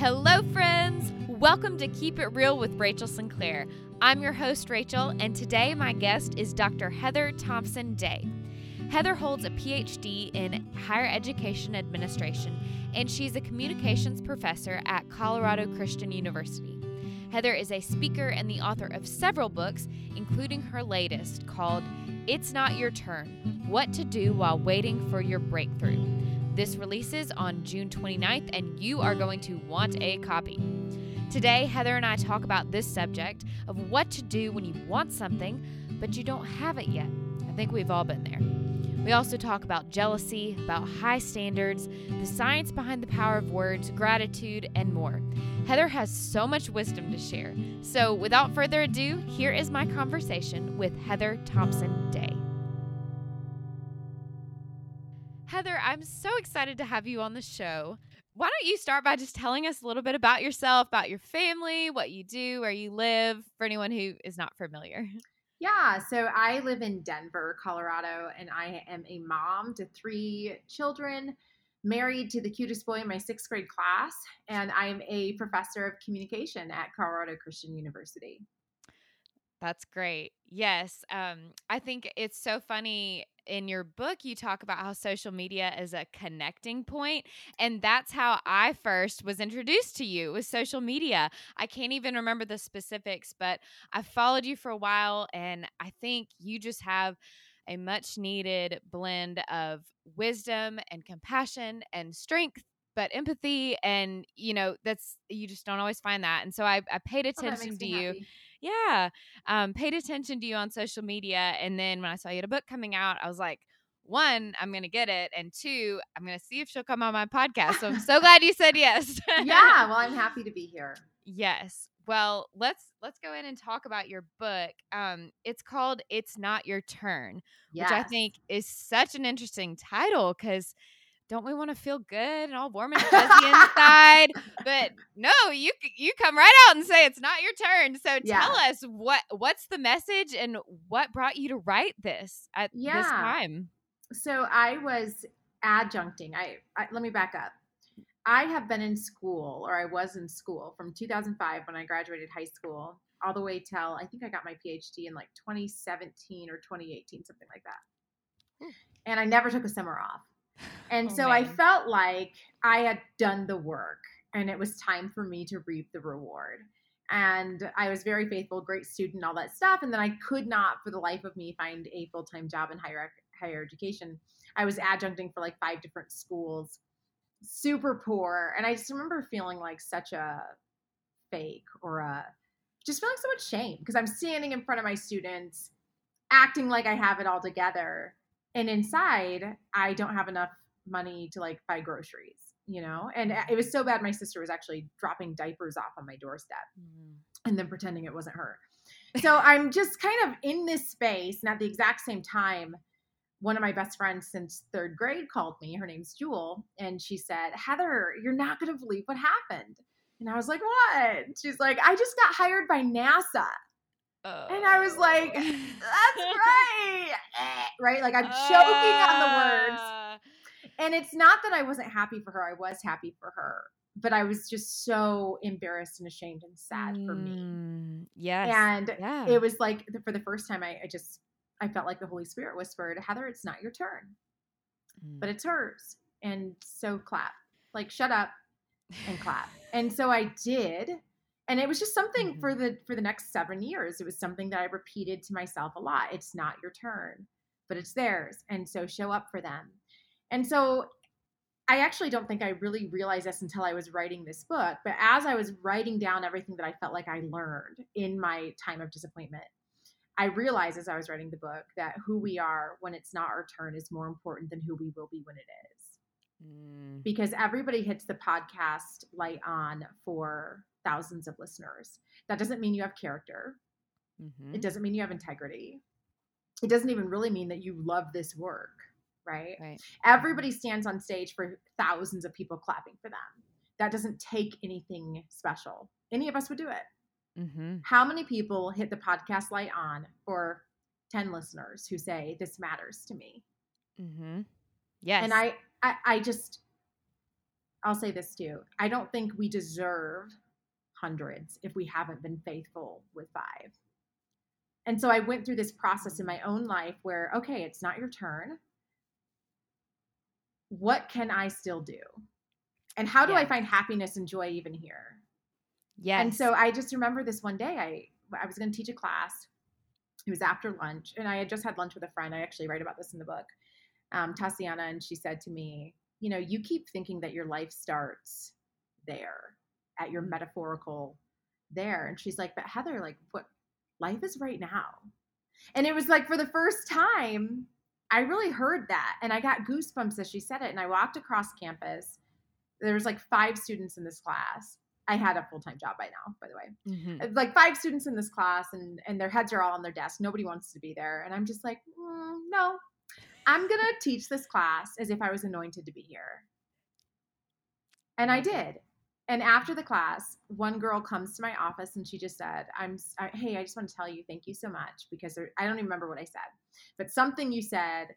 Hello, friends! Welcome to Keep It Real with Rachel Sinclair. I'm your host, Rachel, and today my guest is Dr. Heather Thompson Day. Heather holds a PhD in Higher Education Administration, and she's a communications professor at Colorado Christian University. Heather is a speaker and the author of several books, including her latest called It's Not Your Turn What to Do While Waiting for Your Breakthrough. This releases on June 29th, and you are going to want a copy. Today, Heather and I talk about this subject of what to do when you want something, but you don't have it yet. I think we've all been there. We also talk about jealousy, about high standards, the science behind the power of words, gratitude, and more. Heather has so much wisdom to share. So, without further ado, here is my conversation with Heather Thompson Day. Heather, I'm so excited to have you on the show. Why don't you start by just telling us a little bit about yourself, about your family, what you do, where you live, for anyone who is not familiar? Yeah, so I live in Denver, Colorado, and I am a mom to three children, married to the cutest boy in my sixth grade class, and I am a professor of communication at Colorado Christian University. That's great. Yes. Um, I think it's so funny in your book you talk about how social media is a connecting point and that's how i first was introduced to you with social media i can't even remember the specifics but i followed you for a while and i think you just have a much needed blend of wisdom and compassion and strength but empathy and you know that's you just don't always find that and so i, I paid Oh, attention makes to you happy. Yeah. Um, paid attention to you on social media. And then when I saw you had a book coming out, I was like, one, I'm going to get it. And two, I'm going to see if she'll come on my podcast. So I'm so glad you said yes. yeah, well, I'm happy to be here. yes. Well, let's let's go in and talk about your book. Um, it's called "It's Not Your Turn," Yes. which I think is such an interesting title because don't we want to feel good and all warm and fuzzy inside? But no, you you come right out and say it's not your turn. So Yeah. tell us what what's the message and what brought you to write this at this time. So I was adjuncting. I, I let me back up. I have been in school, or I was in school from 2005 when I graduated high school, all the way till I think I got my PhD in like 2017 or 2018, something like that. Hmm. And I never took a summer off. And Oh, so I felt like I had done the work and it was time for me to reap the reward. And I was very faithful, great student, all that stuff. And then I could not, for the life of me, find a full time job in higher higher education. I was adjuncting for like five different schools, super poor, and I just remember feeling like such a fake or a just feeling so much shame because I'm standing in front of my students, acting like I have it all together, and inside I don't have enough money to like buy groceries, you know. And it was so bad. My sister was actually dropping diapers off on my doorstep mm-hmm. and then pretending it wasn't her. So I'm just kind of in this space, and at the exact same time, one of my best friends since third grade called me. Her name's Jewel, and she said, Heather, you're not going to believe what happened. And I was like, What? She's like, I just got hired by NASA. And I was like, That's right. Right? Like I'm choking on the words. Ah. And it's not that I wasn't happy for her, I was happy for her. But I was just so embarrassed and ashamed and sad for me. Mm, Yes. And yeah. it was like the- for the first time I, I just i felt like the holy spirit whispered heather it's not your turn Mm. but it's hers and so clap like shut up and clap and so i did and it was just something Mm-hmm. for the for the next seven years it was something that i repeated to myself a lot it's not your turn but it's theirs and so show up for them and so i actually don't think i really realized this until i was writing this book but as i was writing down everything that i felt like i learned in my time of disappointment I realized as I was writing the book that who we are when it's not our turn is more important than who we will be when it is. Mm, Because everybody hits the podcast light on for thousands of listeners. That doesn't mean you have character. mhm. It doesn't mean you have integrity. It doesn't even really mean that you love this work, right? Right. Everybody stands on stage for thousands of people clapping for them. That doesn't take anything special. Any of us would do it. Mm-hmm. How many people hit the podcast light on for 10 listeners who say this matters to me? Mm-hmm. Yes. And I, I I just I'll say this too. I don't think we deserve hundreds if we haven't been faithful with five. And so I went through this process in my own life where, okay, it's not your turn. What can I still do? And how do Yeah. I find happiness and joy even here? Yes. And so I just remember this one day I I was going to teach a class. It was after lunch, and I had just had lunch with a friend. I actually write about this in the book, um, Tatiana, and she said to me, "You know, you keep thinking that your life starts there, at your metaphorical there." And she's like, "But Heather, like, what life is right now?" And it was like for the first time, I really heard that, and I got goosebumps as she said it. And I walked across campus. There was like five students in this class. I had a full time job by now, by the way Mhm. like five students in this class and and their heads are all on their desk nobody wants to be there and i'm just like mm, no i'm gonna teach this class as if i was anointed to be here and i did and after the class one girl comes to my office and she just said i'm I, hey i just want to tell you thank you so much because there, i don't even remember what i said but something you said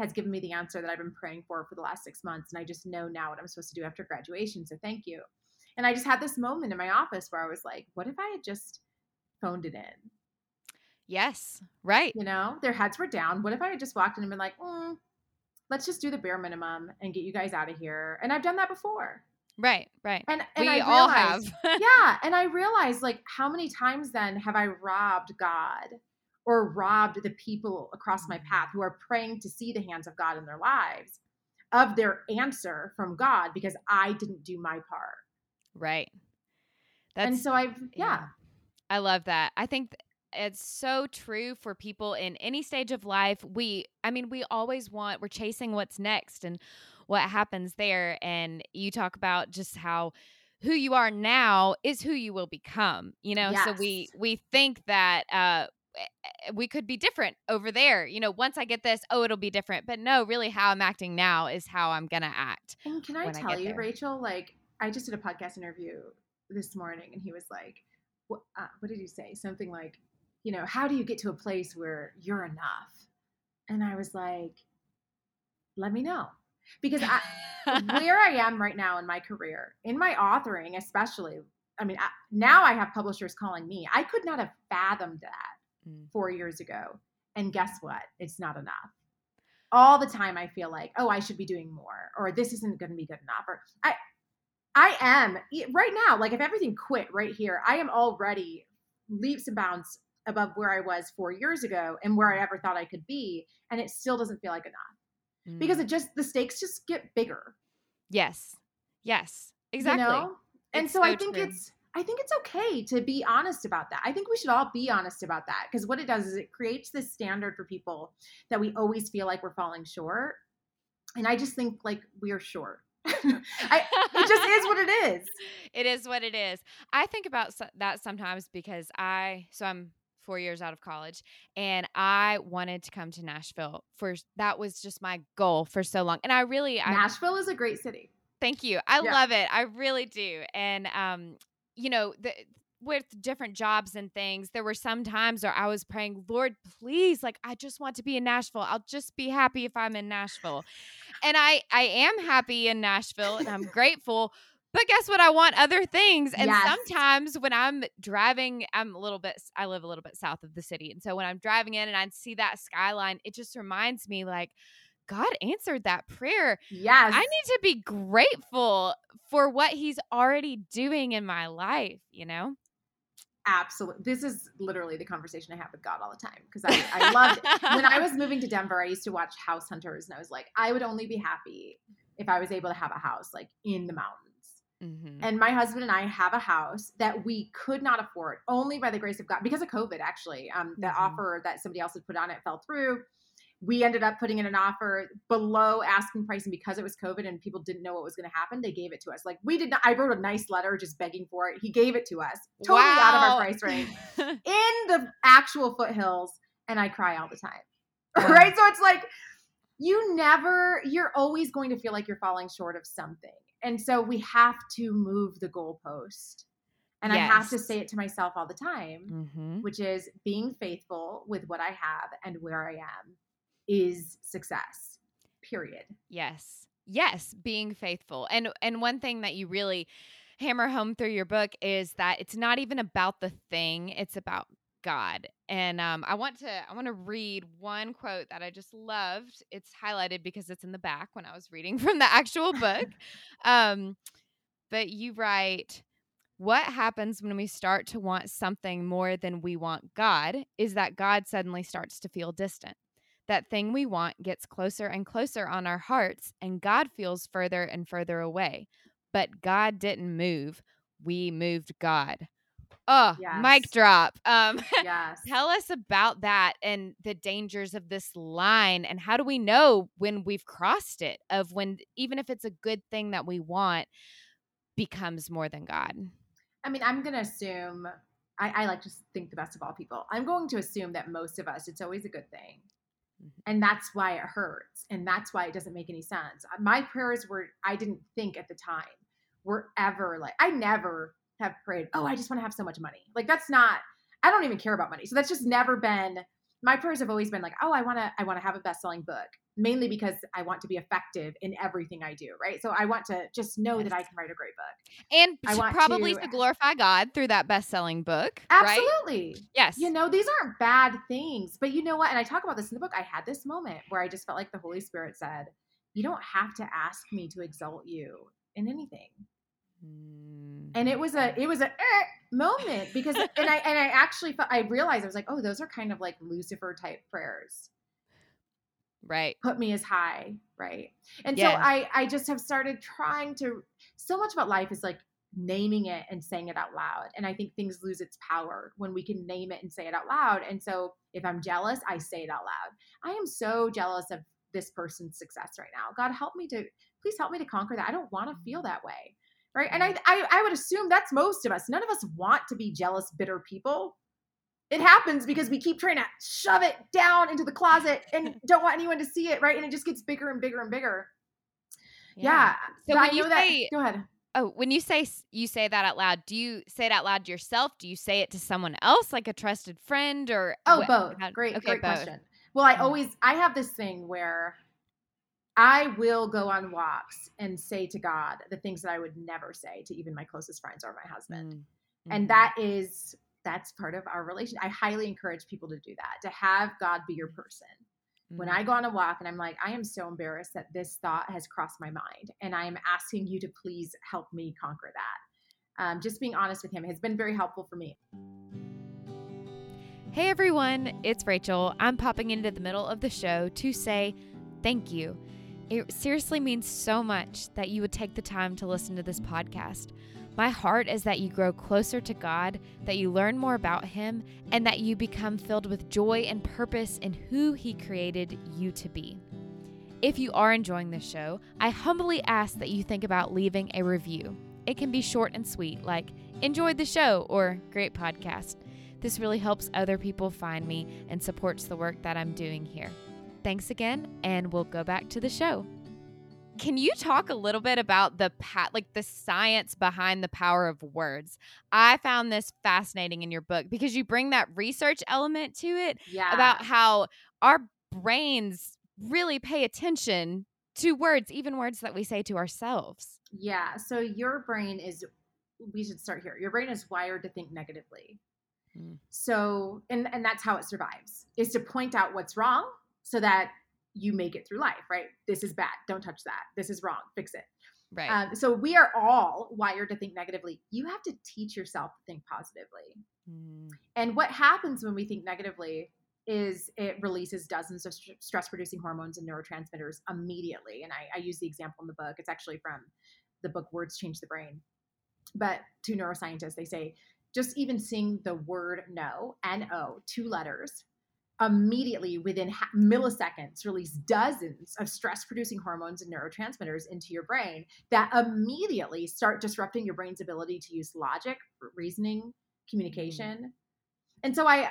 has given me the answer that i've been praying for for the last six months and i just know now what i'm supposed to do after graduation so thank you and I just had this moment in my office where I was like, what if I had just phoned it in? Yes. Right. You know, their heads were down. What if I had just walked in and been like, mm, let's just do the bare minimum and get you guys out of here? And I've done that before. Right. Right. And and we I all have. yeah. And I realized like how many times then have I robbed God or robbed the people across my path who are praying to see the hands of God in their lives of their answer from God because I didn't do my part. right. That's and so I've yeah. I love that. I think th- it's so true for people in any stage of life. We, I mean, we always want, we're chasing what's next and what happens there. And you talk about just how who you are now is who you will become, you know? So we, we think that, uh, eh, we could be different over there. You know, once I get this, oh, it'll be different. But no, really, how I'm acting now is how I'm going to act. And can I when I tell you, there. Rachel? Like, I just did a podcast interview this morning, and he was like, "What? Uh, what did he say? Something like, you know, how do you get to a place where you're enough?" And I was like, "Let me know," because I, where I am right now in my career, in my authoring, especially. I mean, I, now I have publishers calling me. I could not have fathomed that Mm. four years ago. And guess what? It's not enough. All the time I feel like, oh, I should be doing more, or this isn't going to be good enough. Or I I am right now, like if everything quit right here, I am already leaps and bounds above where I was four years ago and where I ever thought I could be. And it still doesn't feel like enough because Mm. it just, the stakes just get bigger. yes. Yes. Exactly. You know? And It's so, I think true. it's I think it's okay to be honest about that. I think we should all be honest about that because what it does is it creates this standard for people that we always feel like we're falling short. And I just think like we're short. I, it just is what it is. it is what it is. I think about so- that sometimes because I, so I'm four years out of college and I wanted to come to Nashville for, that was just my goal for so long. And I really, I Nashville is a great city. thank you. I Yeah. love it. I really do. And, um, you know, the, with different jobs and things, there were some times where I was praying, Lord, please, like I just want to be in Nashville. I'll just be happy if I'm in Nashville. And I I am happy in Nashville and I'm grateful. But guess what? I want other things. And Yes. sometimes when I'm driving, I'm a little bit, I live a little bit south of the city. And so when I'm driving in and I see that skyline, it just reminds me like, God answered that prayer. Yes. I need to be grateful for what he's already doing in my life, you know? Absolutely. This is literally the conversation I have with God all the time because I, I loved when I was moving to Denver, I used to watch House Hunters and I was like, I would only be happy if I was able to have a house like in the mountains. Mhm. And my husband and I have a house that we could not afford only by the grace of God because of COVID, actually. Um, the Mhm. offer that somebody else had put on it fell through. We ended up putting in an offer below asking price, and because it was COVID and people didn't know what was going to happen, they gave it to us. Like we did not. I wrote a nice letter just begging for it. He gave it to us, totally out of our price range in the actual foothills and I cry all the time. Yeah. right? So it's like you never you're always going to feel like you're falling short of something. And so we have to move the goalpost. And I have to say it to myself all the time, Mhm. which is being faithful with what I have and where I am is success. Period. Yes. Yes, being faithful. And and one thing that you really hammer home through your book is that it's not even about the thing, it's about God. And um, I want to I want to read one quote that I just loved. It's highlighted because it's in the back when I was reading from the actual book. um, but you write, what happens when we start to want something more than we want God is that God suddenly starts to feel distant. That thing we want gets closer and closer on our hearts, and God feels further and further away. But God didn't move, we moved God. Oh, yes. mic drop. Um, yes. tell us about that and the dangers of this line, and how do we know when we've crossed it? Of when, even if it's a good thing that we want, becomes more than God. I mean, I'm going to assume. I, I like to think the best of all people. I'm going to assume that most of us, it's always a good thing. Mm-hmm. And that's why it hurts. And that's why it doesn't make any sense. My prayers were, I didn't think at the time, were ever like, I never have prayed, oh, I just want to have so much money. Like that's not, I don't even care about money. So that's just never been my prayers have always been like, oh, I want to, I want to have a best-selling book, mainly because I want to be effective in everything I do, right? So I want to just know that I can write a great book, and I want probably to, to glorify God through that best-selling book. Absolutely, right? yes. You know, these aren't bad things, but you know what? And I talk about this in the book. I had this moment where I just felt like the Holy Spirit said, "You don't have to ask me to exalt you in anything." And it was a it was a eh, moment because and I and I actually felt, I realized I was like, oh, those are kind of like Lucifer type prayers. Right. Put me as high, right? And so I I just have started trying to so much about life is like naming it and saying it out loud. And I think things lose its power when we can name it and say it out loud. And so if I'm jealous, I say it out loud. I am so jealous of this person's success right now. God help me to please help me to conquer that. I don't want to feel that way right? And I, mm-hmm. I, I would assume that's most of us. None of us want to be jealous, bitter people. It happens because we keep trying to shove it down into the closet and don't want anyone to see it, right? And it just gets bigger and bigger and bigger. Yeah. yeah. So when you say, that, go ahead. Oh, when you say you say that out loud, do you say it out loud to yourself? Do you say it to someone else, like a trusted friend, or oh, what, both? How, great, okay, great both. question. Well, I always I have this thing where I will go on walks and say to God the things that I would never say to even my closest friends or my husband. Mm-hmm. And that is that's part of our relation. I highly encourage people to do that, to have God be your person. Mm-hmm. When I go on a walk and I'm like, I am so embarrassed that this thought has crossed my mind, and I am asking you to please help me conquer that. Um, just being honest with Him has been very helpful for me. Hey everyone, it's Rachel. I'm popping into the middle of the show to say thank you. It seriously means so much that you would take the time to listen to this podcast. My heart is that you grow closer to God, that you learn more about Him, and that you become filled with joy and purpose in who He created you to be. If you are enjoying this show, I humbly ask that you think about leaving a review. It can be short and sweet, like, enjoyed the show or great podcast. This really helps other people find me and supports the work that I'm doing here. Thanks again, and we'll go back to the show. Can you talk a little bit about the pat like the science behind the power of words? I found this fascinating in your book because you bring that research element to it yeah. about how our brains really pay attention to words, even words that we say to ourselves. Yeah. So your brain is we should start here. Your brain is wired to think negatively. Mm. So and and that's how it survives is to point out what's wrong so that you make it through life, right? This is bad. Don't touch that. This is wrong. Fix it. Right. Um, so we are all wired to think negatively. You have to teach yourself to think positively. Mm. And what happens when we think negatively is it releases dozens of st- stress producing hormones and neurotransmitters immediately. And I, I use the example in the book. It's actually from the book Words Change the Brain. But two neuroscientists, they say just even seeing the word no, N O, two letters, immediately within milliseconds release dozens of stress producing hormones and neurotransmitters into your brain that immediately start disrupting your brain's ability to use logic reasoning communication mm. and so i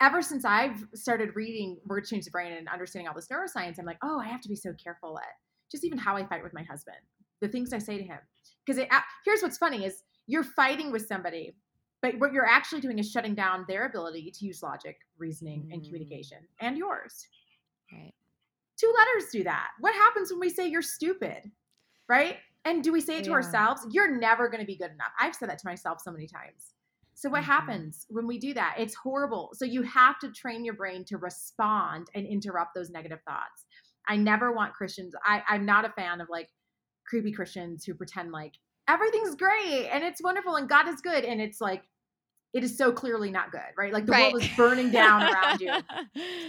ever since i've started reading words change the brain and understanding all this neuroscience i'm like oh i have to be so careful at just even how i fight with my husband the things i say to him because here's what's funny is you're fighting with somebody but what you're actually doing is shutting down their ability to use logic, reasoning, mm. and communication, and yours. Right. Two letters do that. What happens when we say you're stupid? Right? And do we say it to Yeah. ourselves? You're never going to be good enough. I've said that to myself so many times. So what Mhm. happens when we do that? It's horrible. So you have to train your brain to respond and interrupt those negative thoughts. I never want Christians. I, I'm not a fan of like creepy Christians who pretend like everything's great and it's wonderful and God is good. And it's like, it is so clearly not good, right? Like the Right. world is burning down around you.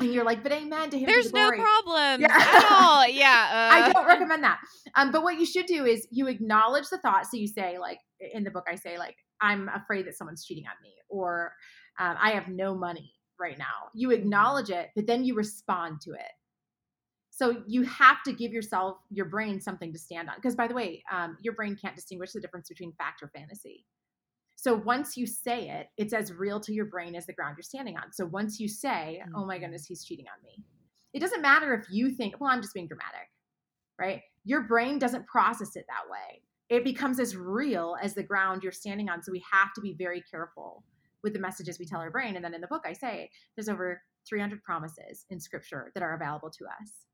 And you're like, but amen to him. There's the no problem Yeah. at all. Yeah. I uh, don't recommend that. Um, but what you should do is you acknowledge the thought. So you say, like in the book, I say, like, I'm afraid that someone's cheating on me, or um, I have no money right now. You acknowledge it, but then you respond to it. So you have to give yourself, your brain, something to stand on. Because by the way, um, your brain can't distinguish the difference between fact or fantasy. So once you say it, it's as real to your brain as the ground you're standing on. So once you say, "Oh my Mhm. goodness, he's cheating on me," it doesn't matter if you think, "Well, I'm just being dramatic." right? Your brain doesn't process it that way. It becomes as real as the ground you're standing on. So we have to be very careful with the messages we tell our brain. And then in the book, I say there's over 300 promises in scripture that are available to us.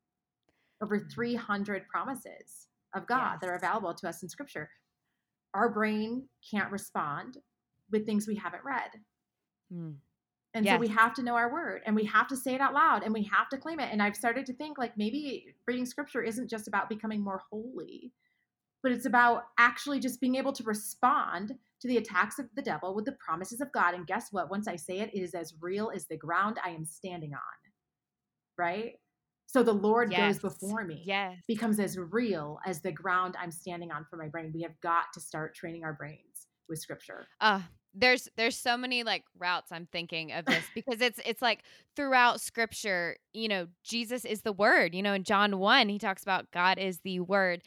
Over 300 promises of God that are available to us in scripture. Our brain can't respond with things we haven't read. Hmm. And so we have to know our word and we have to say it out loud and we have to claim it. And I've started to think like maybe reading scripture isn't just about becoming more holy, but it's about actually just being able to respond to the attacks of the devil with the promises of God. And guess what? Once I say it, it is as real as the ground I am standing on. Right? So the Lord Yes. goes before me. Yes. Becomes as real as the ground I'm standing on for my brain. We have got to start training our brains with scripture. uh there's there's so many like routes i'm thinking of this because it's it's like throughout scripture you know jesus is the word you know in john 1 he talks about god is the word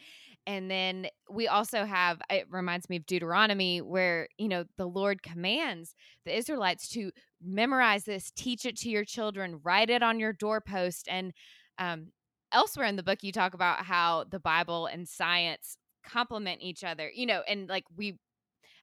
and then we also have it reminds me of deuteronomy where you know the lord commands the israelites to memorize this teach it to your children write it on your doorpost and um elsewhere in the book you talk about how the bible and science complement each other you know and like we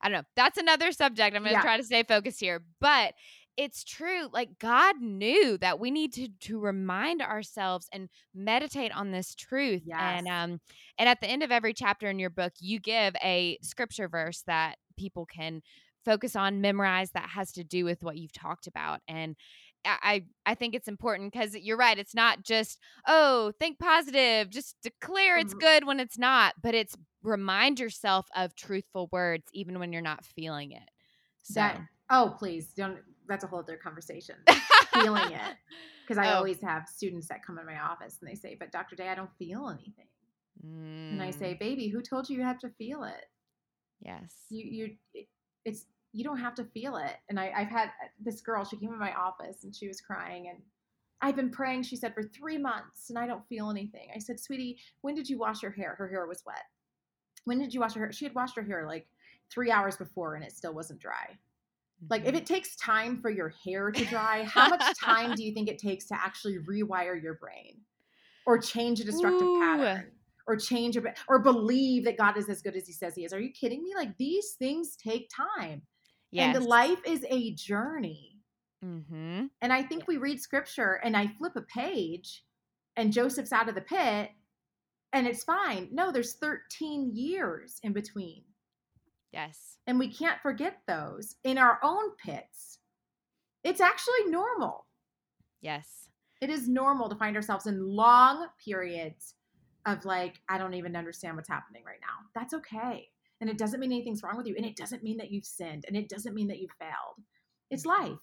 I don't know. That's another subject. I'm going to Yeah. try to stay focused here. But it's true. Like God knew that we need to to remind ourselves and meditate on this truth. And um and at the end of every chapter in your book, you give a scripture verse that people can focus on, memorize that has to do with what you've talked about. And I I think it's important because you're right. It's not just oh think positive, just declare it's Mhm. good when it's not, but it's remind yourself of truthful words even when you're not feeling it. So That oh please don't that's a whole other conversation. feeling it. Because I Oh. always have students that come in my office and they say, But Dr. Day, I don't feel anything. And I say, Mm, Baby, who told you you have to feel it? yes. You you it- it's you don't have to feel it. And I, I've had uh, this girl, she came in my office and she was crying and I've been praying, she said, for three months and I don't feel anything. I said, Sweetie, when did you wash your hair? Her hair was wet. When did you wash her hair? She had washed her hair like three hours before and it still wasn't dry. Like, if Mhm. it takes time for your hair to dry, how much time do you think it takes to actually rewire your brain or change a destructive Ooh. pattern or change a, or believe that God is as good as he says he is? Are you kidding me? Like, these things take time. Yes. And life is a journey. mm-hmm. And I think we read scripture and I flip a page and Joseph's out of the pit and it's fine. No, there's 13 years in between. Yes. And we can't forget those in our own pits. It's actually normal. Yes. It is normal to find ourselves in long periods of like, I don't even understand what's happening right now. That's okay. And it doesn't mean anything's wrong with you. And it doesn't mean that you've sinned. And it doesn't mean that you've failed. It's life.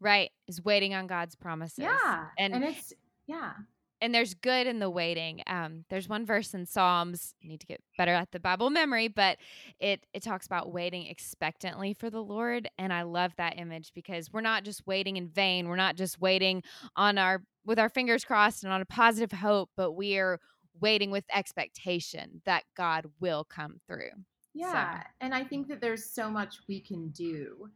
Right. Is waiting on God's promises. Yeah. And and it's, yeah. and there's good in the waiting. Um, there's one verse in Psalms. I need to get better at the Bible memory, but it it talks about waiting expectantly for the Lord, and I love that image because we're not just waiting in vain. We're not just waiting on our with our fingers crossed and on a positive hope, but we are waiting with expectation that God will come through. Yeah. And I think that there's so much we can do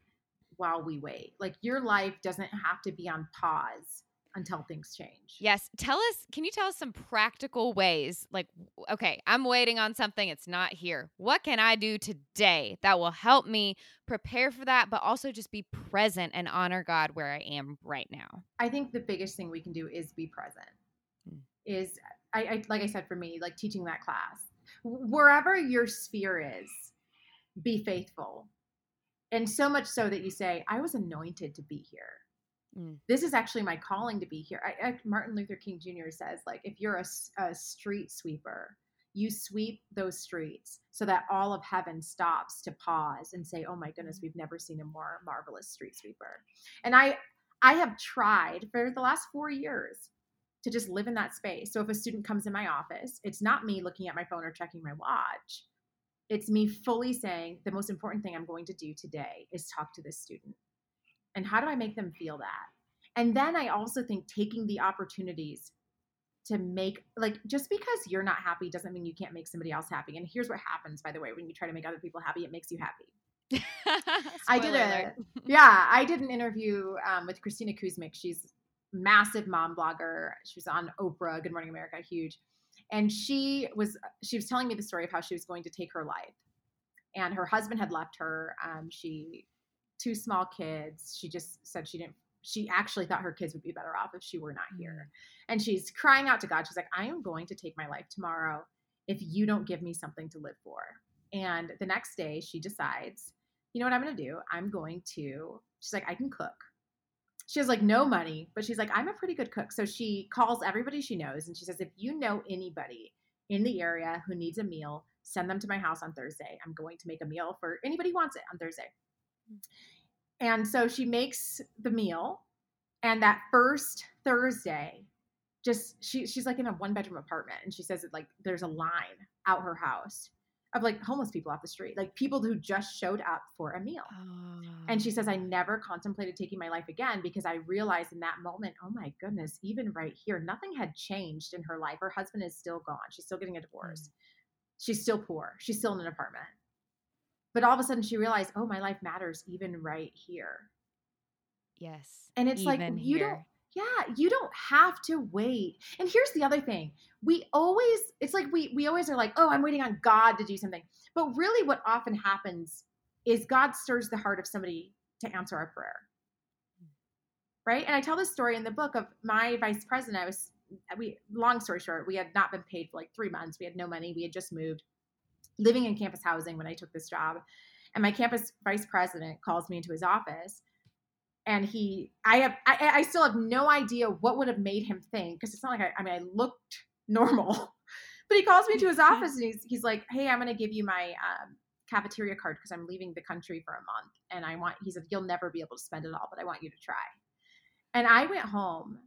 while we wait. Like your life doesn't have to be on pause until things change. Yes. Tell us, can you tell us some practical ways? Like, okay, I'm waiting on something, it's not here. What can I do today that will help me prepare for that, but also just be present and honor God where I am right now? I think the biggest thing we can do is be present. Hmm. is I, I like I said for me, like teaching that class. Wherever your sphere is, be faithful. And so much so that you say, I was anointed to be here. Mm. This is actually my calling to be here. I, I, Martin Luther King Jr. says, like, if you're a, a street sweeper, you sweep those streets so that all of heaven stops to pause and say, "Oh my goodness, mm. we've never seen a more marvelous street sweeper." And I I have tried for the last 4 years to just live in that space. So if a student comes in my office, it's not me looking at my phone or checking my watch. It's me fully saying the most important thing I'm going to do today is talk to this student. And how do I make them feel that? And then I also think taking the opportunities to make like just because you're not happy doesn't mean you can't make somebody else happy. And here's what happens by the way when you try to make other people happy, it makes you happy. I did a yeah, I did an interview um, with Kristina Kuzmic. She's massive mom blogger. She was on Oprah, Good Morning America, huge. And she was she was telling me the story of how she was going to take her life. And her husband had left her. Um, she two small kids. She just said she didn't she actually thought her kids would be better off if she were not here. Mm. And she's crying out to God. She's like, I am going to take my life tomorrow if you don't give me something to live for. And the next day she decides, you know what I'm going to do? I'm going to, she's like, I can cook she has like no money, but she's like, I'm a pretty good cook. So she calls everybody she knows and she says, if you know anybody in the area who needs a meal, send them to my house on Thursday. I'm going to make a meal for anybody who wants it on Thursday. And so she makes the meal. And that first Thursday, just she she's like in a one bedroom apartment and she says that like there's a line out her house of like homeless people off the street, like people who just showed up for a meal. Oh. And she says, I oh. never contemplated taking my life again because I realized in that moment, oh my goodness, even right here, nothing had changed in her life. Her husband is still gone. She's still getting a divorce. Mm. She's still poor. She's still in an apartment. But all of a sudden she realized, oh, my life matters even right here. Yes. And it's like, you here. don't yeah you don't have to wait. And here's the other thing we always it's like we we always are like oh i'm waiting on god to do something. But really what often happens is god stirs the heart of somebody to answer our prayer. Right? And i tell this story in the book of my vice president i was we long story short we had not been paid for like three months. We had no money. We had just moved living in campus housing when i took this job. And my campus vice president calls me into his office and he i have I, I still have no idea what would have made him think because it's not like I, I mean i looked normal. But he calls me to his office and he's, he's like hey i'm going to give you my um, cafeteria card because i'm leaving the country for a month and i want he said you'll never be able to spend it all but i want you to try. And i went home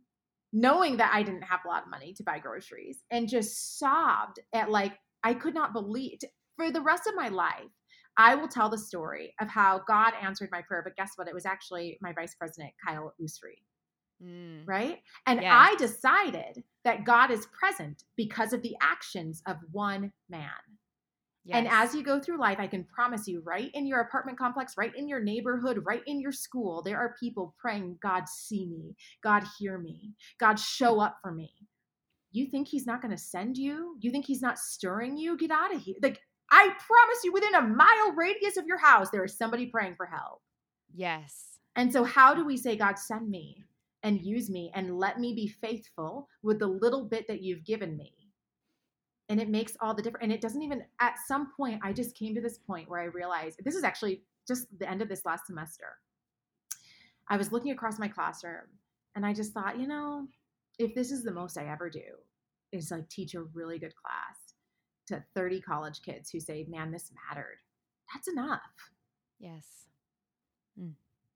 knowing that i didn't have a lot of money to buy groceries and just sobbed at like i could not believe for the rest of my life I will tell the story of how God answered my prayer, but guess what? It was actually my vice president, Kyle Usri. Mm. Right. And. I decided that God is present because of the actions of one man. Yes. And as you go through life, I can promise you, right in your apartment complex, right in your neighborhood, right in your school, there are people praying, God, see me, God, hear me, God, show up for me. You think he's not going to send you? You think he's not stirring you? Get out of here. Like, I promise you, within a mile radius of your house, there is somebody praying for help. Yes. And so, how do we say, God, send me and use me and let me be faithful with the little bit that you've given me? And it makes all the difference. And it doesn't even, at some point, I just came to this point where I realized this is actually just the end of this last semester. I was looking across my classroom and I just thought, you know, if this is the most I ever do, is like teach a really good class to 30 college kids who say, man, this mattered, that's enough. Yes. Mm.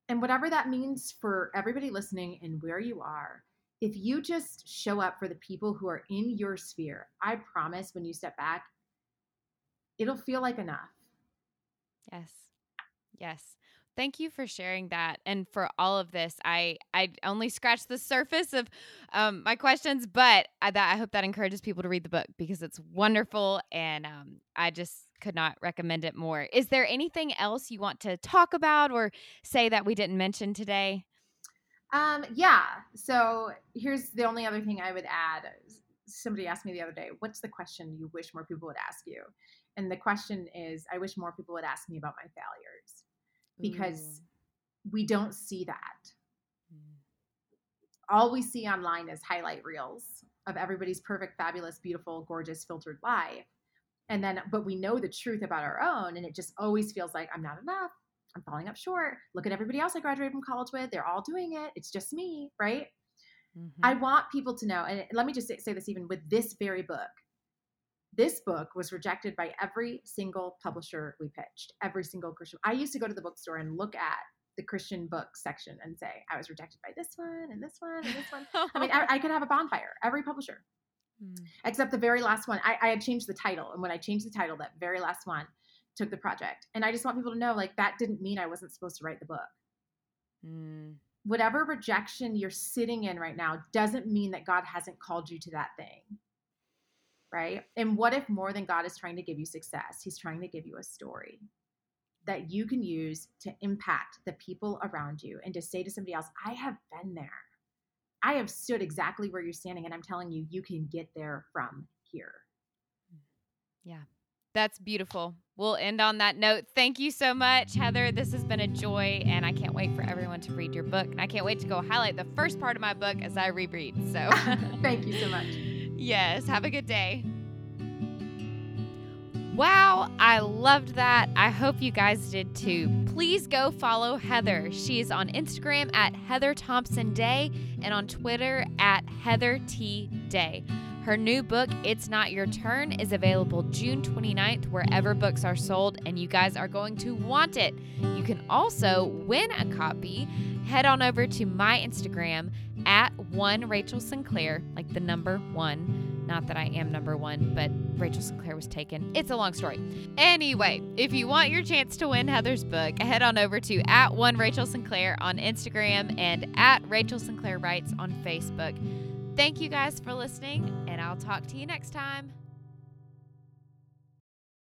And whatever that means for everybody listening and where you are, if you just show up for the people who are in your sphere, I promise when you step back, it'll feel like enough. Yes. Yes thank you for sharing that and for all of this. I I only scratched the surface of um, my questions, but I, that, I hope that encourages people to read the book because it's wonderful, and um, I just could not recommend it more. Is there anything else you want to talk about or say that we didn't mention today? Um, yeah. So here's the only other thing I would add. Somebody asked me the other day, "What's the question you wish more people would ask you?" And the question is, I wish more people would ask me about my failures because mm. we don't see that. Mm. All we see online is highlight reels of everybody's perfect, fabulous, beautiful, gorgeous, filtered life. And then, but we know the truth about our own, and it just always feels like I'm not enough. I'm falling up short. Look at everybody else I graduated from college with. They're all doing it. It's just me, right? Mm-hmm. I want people to know, and let me just say, say this even with this very book. This book was rejected by every single publisher we pitched, every single Christian. I used to go to the bookstore and look at the Christian book section and say, I was rejected by this one and this one and this one. I mean, I, I, could have a bonfire, every publisher, mm. except the very last one. I, I had changed the title. And when I changed the title, that very last one took the project. And I just want people to know like, that didn't mean I wasn't supposed to write the book. Mm whatever rejection you're sitting in right now doesn't mean that God hasn't called you to that thing. Right? And what if more than God is trying to give you success, He's trying to give you a story that you can use to impact the people around you and to say to somebody else, I have been there. I have stood exactly where you're standing, and I'm telling you, you can get there from here. Mm. Yeah. That's beautiful. We'll end on that note. Thank you so much, Heather. This has been a joy, and I can't wait for everyone to read your book. And I can't wait to go highlight the first part of my book as I reread. So, thank you so much. Yes. Have a good day. Wow, I loved that. I hope you guys did too. Please go follow Heather. She is on Instagram at Heather Thompson Day and on Twitter at Heather T Day. Her new book, It's Not Your Turn, is available June 29th wherever books are sold, and you guys are going to want it. You can also win a copy. Head on over to my Instagram at one Rachel Sinclair, like the number one. Not that I am number one, but Rachel Sinclair was taken. It's a long story. Anyway, if you want your chance to win Heather's book, head on over to at one Rachel Sinclair on Instagram and at Rachel Sinclair Writes on Facebook. Thank you guys for listening, and I'll talk to you next time.